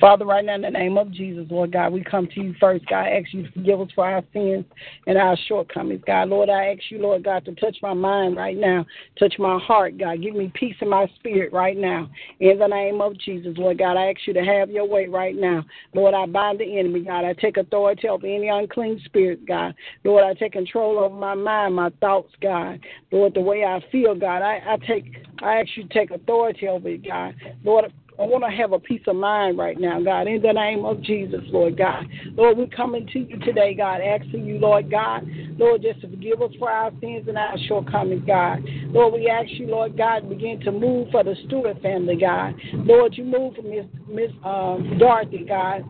Father, right now in the name of Jesus, Lord God, we come to you first. God, I ask you to forgive us for our sins and our shortcomings. God, Lord, I ask you, Lord God, to touch my mind right now, touch my heart, God. Give me peace in my spirit right now. In the name of Jesus, Lord God, I ask you to have your way right now. Lord, I bind the enemy, God. I take authority over any unclean spirit, God. Lord, I take control over my mind, my thoughts, God. Lord, the way I feel, God, I, I take I ask you to take authority over it, God. Lord, I want to have a peace of mind right now, God, in the name of Jesus, Lord God. Lord, we're coming to you today, God, asking you, Lord God, Lord, just to forgive us for our sins and our shortcomings, God. Lord, we ask you, Lord God, begin to move for the Stewart family, God. Lord, you move for Miss Miss um, Dorothy, God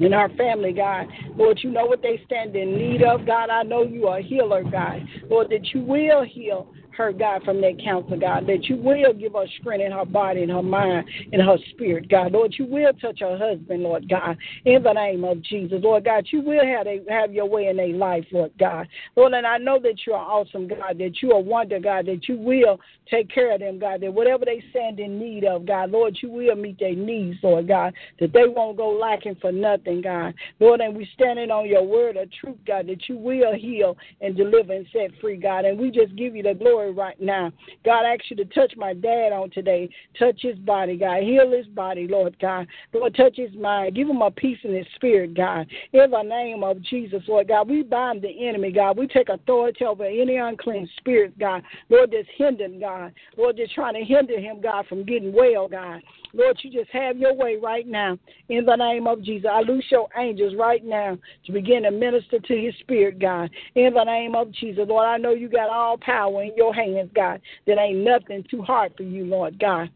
in our family, God. Lord, you know what they stand in need of, God. I know you are a healer, God. Lord, that you will heal her, God, from that counsel, God, that you will give her strength in her body, in her mind, in her spirit, God. Lord, you will touch her husband, Lord God, in the name of Jesus. Lord God, you will have, a, have your way in their life, Lord God. Lord, and I know that you are awesome, God, that you are wonder, God, that you will take care of them, God, that whatever they stand in need of, God, Lord, you will meet their needs, Lord God, that they won't go lacking for nothing, God. Lord, and we standing on your word of truth, God, that you will heal and deliver and set free, God. And we just give you the glory right now. God, I ask you to touch my dad on today. Touch his body, God. Heal his body, Lord God. Lord, touch his mind. Give him a peace in his spirit, God. In the name of Jesus, Lord God, we bind the enemy, God. We take authority over any unclean spirit, God. Lord, that's hindering, God. Lord, that's trying to hinder him, God, from getting well, God. Lord, you just have your way right now. In the name of Jesus, I loose your angels right now to begin to minister to his spirit, God. In the name of Jesus, Lord, I know you got all power in your hands, God. That ain't nothing too hard for you, Lord God.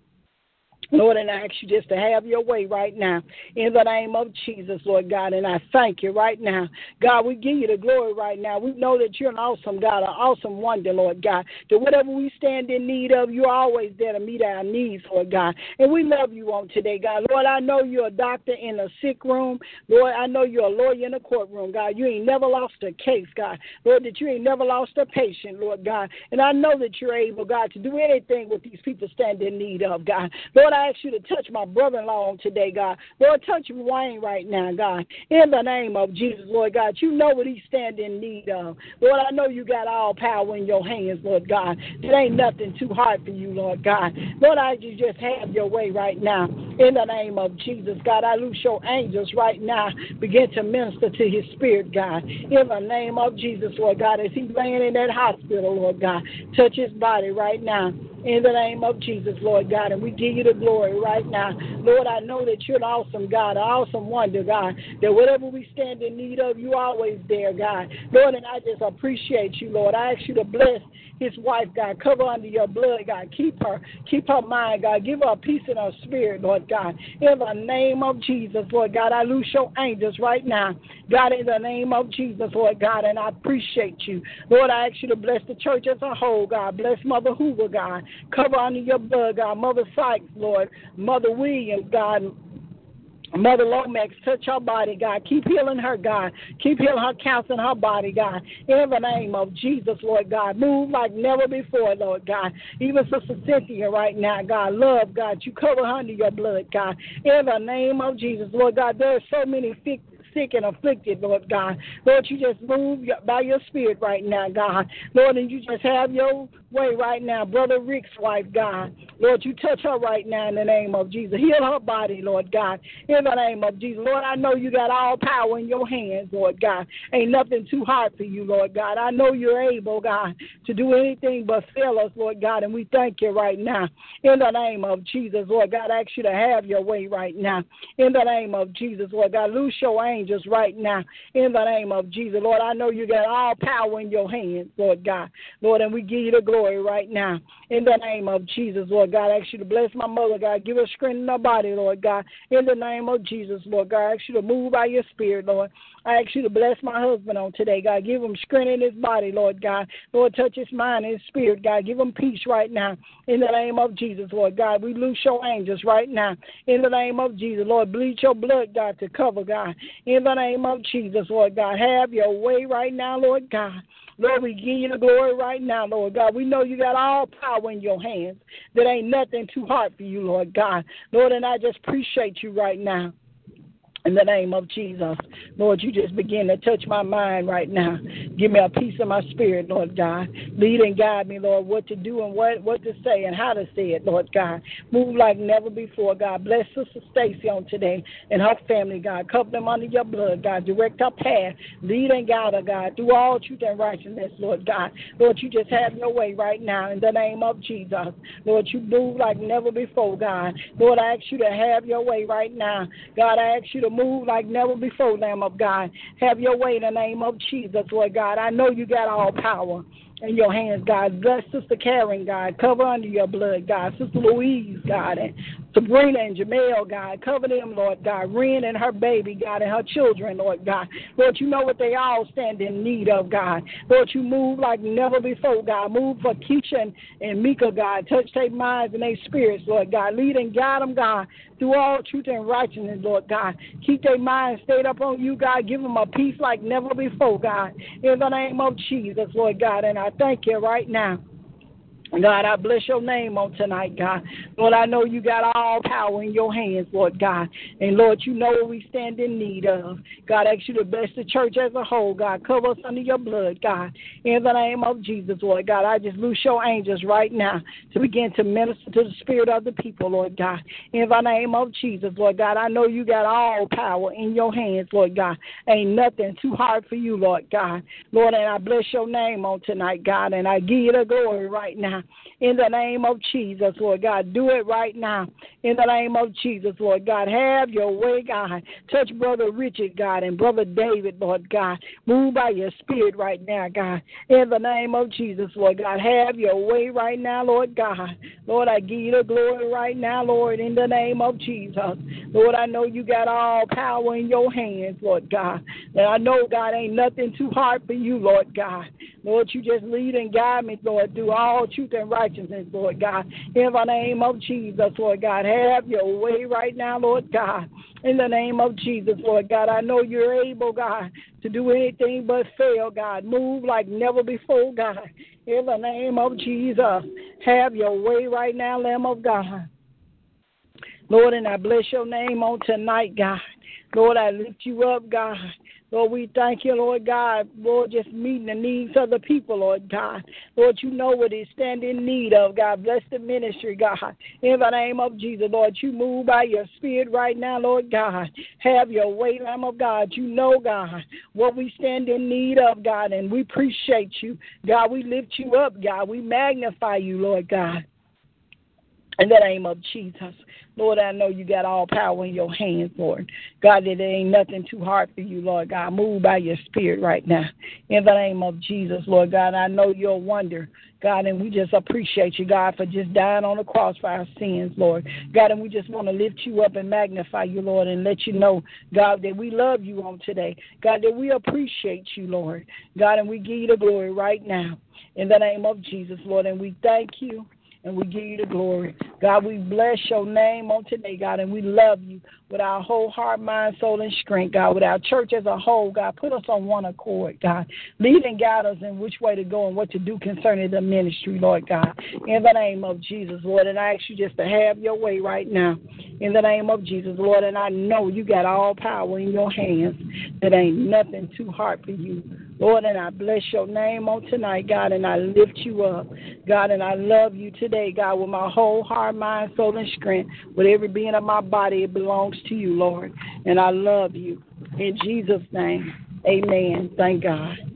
Lord, and I ask you just to have your way right now in the name of Jesus, Lord God. And I thank you right now. God, we give you the glory right now. We know that you're an awesome God, an awesome wonder, Lord God. That whatever we stand in need of, you're always there to meet our needs, Lord God. And we love you on today, God. Lord, I know you're a doctor in a sick room. Lord, I know you're a lawyer in a courtroom, God. You ain't never lost a case, God. Lord, that you ain't never lost a patient, Lord God. And I know that you're able, God, to do anything with these people stand in need of, God. Lord, I ask you to touch my brother in law today, God. Lord, touch Wayne right now, God. In the name of Jesus, Lord God. You know what he's standing in need of. Lord, I know you got all power in your hands, Lord God. There ain't nothing too hard for you, Lord God. Lord, I you just have your way right now. In the name of Jesus, God, I loose your angels right now. Begin to minister to his spirit, God. In the name of Jesus, Lord God, as he's laying in that hospital, Lord God, touch his body right now in the name of Jesus, Lord God. And we give you the glory right now. Lord, I know that you're an awesome God, an awesome wonder, God, that whatever we stand in need of, you're always there, God. Lord, and I just appreciate you, Lord. I ask you to bless his wife, God. Cover under your blood, God. Keep her, keep her mind, God. Give her peace in her spirit, Lord God. In the name of Jesus, Lord God, I loose your angels right now. God, in the name of Jesus, Lord God, and I appreciate you. Lord, I ask you to bless the church as a whole, God. Bless Mother Hoover, God. Cover under your blood, God. Mother Sykes, Lord. Mother Williams, God. Mother Lomax, touch her body, God. Keep healing her, God. Keep healing her, counseling her body, God. In the name of Jesus, Lord God. Move like never before, Lord God. Even Sister Cynthia right now, God. Love, God. You cover her under your blood, God. In the name of Jesus, Lord God. There are so many sick and afflicted, Lord God. Lord, you just move by your spirit right now, God. Lord, and you just have your way right now. Brother Rick's wife, God. Lord, you touch her right now in the name of Jesus. Heal her body, Lord God, in the name of Jesus. Lord, I know you got all power in your hands, Lord God. Ain't nothing too hard for you, Lord God. I know you're able, God, to do anything but fail us, Lord God, and we thank you right now. In the name of Jesus, Lord God, I ask you to have your way right now. In the name of Jesus, Lord God, loose your angels right now. In the name of Jesus, Lord, I know you got all power in your hands, Lord God. Lord, and we give you the glory right now. In the name of Jesus, Lord God, I ask you to bless my mother, God. Give her strength in her body, Lord God. In the name of Jesus, Lord God, I ask you to move by your spirit, Lord. I ask you to bless my husband on today, God. Give him strength in his body, Lord God. Lord, touch his mind and his spirit, God. Give him peace right now. In the name of Jesus, Lord God. We loose your angels right now. In the name of Jesus, Lord, bleed your blood, God, to cover, God. In the name of Jesus, Lord God. Have your way right now, Lord God. Lord, we give you the glory right now, Lord God. We know you got all power in your hands. There ain't nothing too hard for you, Lord God. Lord, and I just appreciate you right now in the name of Jesus. Lord, you just begin to touch my mind right now. Give me a peace of my spirit, Lord God. Lead and guide me, Lord, what to do and what, what to say and how to say it, Lord God. Move like never before, God. Bless Sister Stacy on today and her family, God. Cover them under your blood, God. Direct her path. Lead and guide her, God. Do all truth and righteousness, Lord God. Lord, you just have your way right now in the name of Jesus. Lord, you move like never before, God. Lord, I ask you to have your way right now. God, I ask you to move like never before, Lamb of God. Have your way in the name of Jesus, Lord God. I know you got all power in your hands, God. Bless Sister Karen, God. Cover under your blood, God. Sister Louise, God. And Sabrina and Jamel, God. Cover them, Lord God. Ren and her baby, God, and her children, Lord God. Lord, you know what they all stand in need of, God. Lord, you move like never before, God. Move for Keisha and, and Mika, God. Touch their minds and their spirits, Lord God. Lead and guide them, God, through all truth and righteousness, Lord God. Keep their minds stayed up on you, God. Give them a peace like never before, God. In the name of Jesus, Lord God. And I thank you right now. God, I bless your name on tonight, God. Lord, I know you got all power in your hands, Lord God. And Lord, you know what we stand in need of. God, I ask you to bless the church as a whole, God. Cover us under your blood, God. In the name of Jesus, Lord God, I just loose your angels right now to begin to minister to the spirit of the people, Lord God. In the name of Jesus, Lord God, I know you got all power in your hands, Lord God. Ain't nothing too hard for you, Lord God. Lord, and I bless your name on tonight, God, and I give you the glory right now. In the name of Jesus, Lord God, do it right now. In the name of Jesus, Lord God, have your way, God. Touch Brother Richard, God, and Brother David, Lord God. Move by your spirit right now, God. In the name of Jesus, Lord God, have your way right now, Lord God. Lord, I give you the glory right now, Lord, in the name of Jesus. Lord, I know you got all power in your hands, Lord God. And I know, God, ain't nothing too hard for you, Lord God. Lord, you just lead and guide me, Lord, through all truth and righteousness, Lord God. In the name of Jesus, Lord God, have your way right now, Lord God. In the name of Jesus, Lord God, I know you're able, God, to do anything but fail, God. Move like never before, God. In the name of Jesus, have your way right now, Lamb of God. Lord, and I bless your name on tonight, God. Lord, I lift you up, God. Lord, we thank you, Lord God, Lord, just meeting the needs of the people, Lord God. Lord, you know what they stand in need of, God. Bless the ministry, God. In the name of Jesus, Lord, you move by your spirit right now, Lord God. Have your way, Lamb of God. You know, God, what we stand in need of, God, and we appreciate you. God, we lift you up, God. We magnify you, Lord God. In the name of Jesus. Lord, I know you got all power in your hands, Lord. God, that there ain't nothing too hard for you, Lord God. Move by your spirit right now. In the name of Jesus, Lord God, I know you're a wonder. God, and we just appreciate you, God, for just dying on the cross for our sins, Lord. God, and we just want to lift you up and magnify you, Lord, and let you know, God, that we love you on today. God, that we appreciate you, Lord. God, and we give you the glory right now in the name of Jesus, Lord. And we thank you and we give you the glory. God, we bless your name on today, God, and we love you with our whole heart, mind, soul, and strength, God, with our church as a whole, God. Put us on one accord, God. Lead and guide us in which way to go and what to do concerning the ministry, Lord God. In the name of Jesus, Lord, and I ask you just to have your way right now. In the name of Jesus, Lord, and I know you got all power in your hands. That ain't nothing too hard for you. Lord, and I bless your name on tonight, God, and I lift you up, God, and I love you today, God, with my whole heart, mind, soul, and strength. With every being of my body, it belongs to you, Lord, and I love you. In Jesus' name, amen. Thank God.